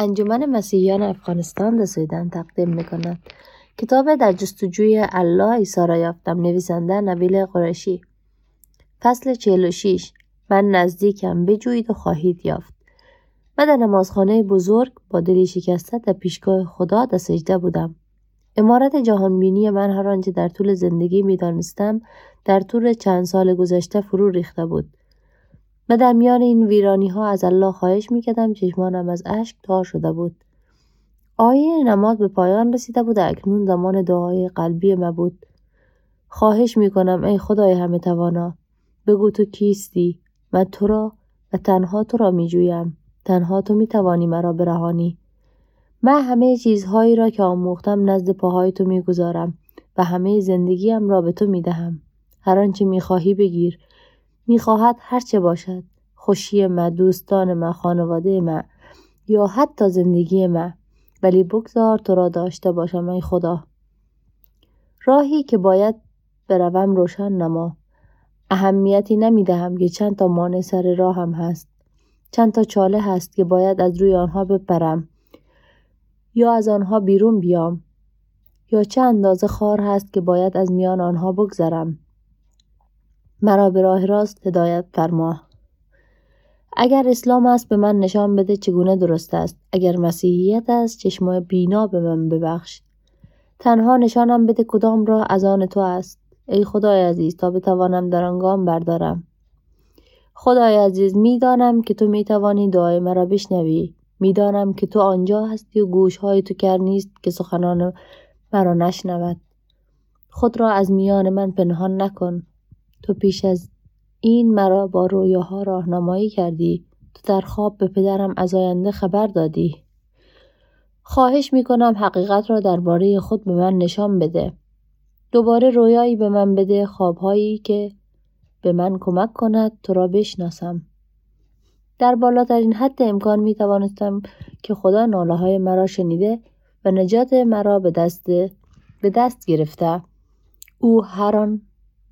انجمن مسیحیان افغانستان در سویدن تقدیم می کند. کتاب در جستجوی الله عیسی را یافتم نویسنده نبیل قرشی فصل 46 من نزدیکم بجویید و خواهید یافت. من در نمازخانه بزرگ با دلی شکسته در پیشگاه خدا در سجده بودم. امارت جهانبینی من هر آنچه در طول زندگی می دانستم در طول چند سال گذشته فرو ریخته بود. و در میان این ویرانی ها از الله خواهش می کردم چشمانم از اشک تار شده بود. آیه نماز به پایان رسیده بود اکنون زمان دعای قلبی ما بود. خواهش می کنم ای خدای همه توانا بگو تو کیستی و تو را و تنها تو را می جویم. تنها تو می توانی مرا برهانی. من همه چیزهایی را که آموختم نزد پاهای تو می گذارم و همه زندگیم را به تو می دهم. هر آنچه می خواهی بگیر می‌خواهد هرچه باشد. خوشی ما دوستان ما خانواده ما یا حتی زندگی ما ولی بگذار تو را داشته باشم ای خدا. راهی که باید بروم روشن نما. اهمیتی نمی دهم که چند تا مانع سر راه هم هست. چند تا چاله هست که باید از روی آنها بپرم. یا از آنها بیرون بیام. یا چه اندازه خار هست که باید از میان آنها بگذرم. مرا به راه راست هدایت فرما. اگر اسلام است به من نشان بده چگونه درست است. اگر مسیحیت است چشم بینا به من ببخش. تنها نشانم بده کدام راه از آن تو است. ای خدای عزیز تا بتوانم در آن گام بردارم. خدای عزیز می‌دانم که تو می‌توانی دعای مرا بشنوی. می‌دانم که تو آنجا هستی و گوشهای تو کر نیست که سخنان مرا نشنود. خود را از میان من پنهان نکن. تو پیش از این مرا با رویاها راهنمایی کردی. تو در خواب به پدرم از آینده خبر دادی. خواهش می کنم حقیقت را درباره خود به من نشان بده. دوباره رویایی به من بده خوابهایی که به من کمک کند تو را بشناسم. در بالاترین حد امکان می توانستم که خدا ناله های مرا شنیده و نجات مرا به دست به دست گرفته. او هر آن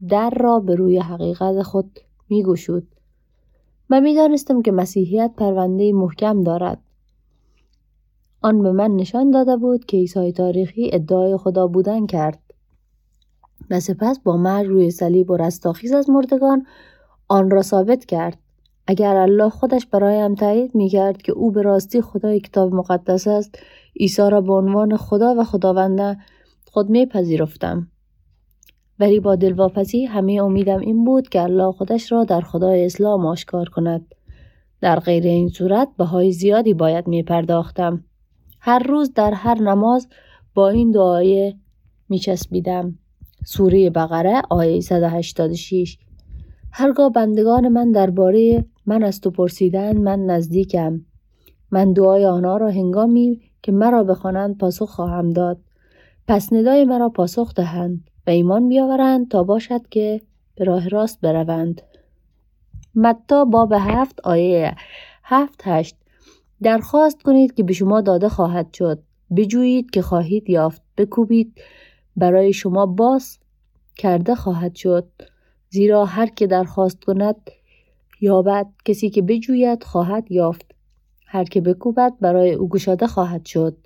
در را به روی حقیقت خود می. من می دانستم که مسیحیت پرونده محکم دارد. آن به من نشان داده بود که عیسی تاریخی ادعای خدا بودن کرد و سپس با مرگ روی صلیب و رستاخیز از مردگان آن را ثابت کرد اگر الله خودش برایم تایید می کرد که او به راستی خدای کتاب مقدس است عیسی را به عنوان خدا و خداونده خود می پذیرفتم ولی با دلواپسی همه امیدم این بود که الله خودش را در خدای اسلام آشکار کند. در غیر این صورت های زیادی باید می پرداختم. هر روز در هر نماز با این دعای می چسبیدم. سوره بقره آیه 186 هرگاه بندگان من درباره من از تو پرسیدن من نزدیکم. من دعای آنها را هنگامی که مرا بخوانند پاسخ خواهم داد. پس ندای مرا پاسخ دهند. و ایمان بیاورند تا باشد که به راه راست بروند. متا باب هفت آیه هفت هشت درخواست کنید که به شما داده خواهد شد. بجویید که خواهید یافت. بکوبید. برای شما باز کرده خواهد شد. زیرا هر که درخواست کند یابد. کسی که بجوید خواهد یافت. هر که بکوبد برای او گشاده خواهد شد.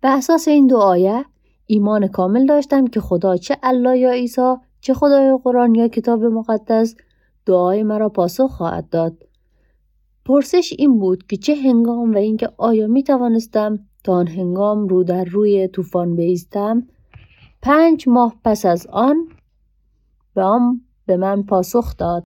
به اساس این دو آیه ایمان کامل داشتم که خدا چه الله یا عیسی چه خدای قرآن یا کتاب مقدس دعای مرا پاسخ خواهد داد. پرسش این بود که چه هنگام و اینکه آیا می توانستم تا آن هنگام رو در روی طوفان بیستم؟ پنج ماه پس از آن به آن به من پاسخ داد.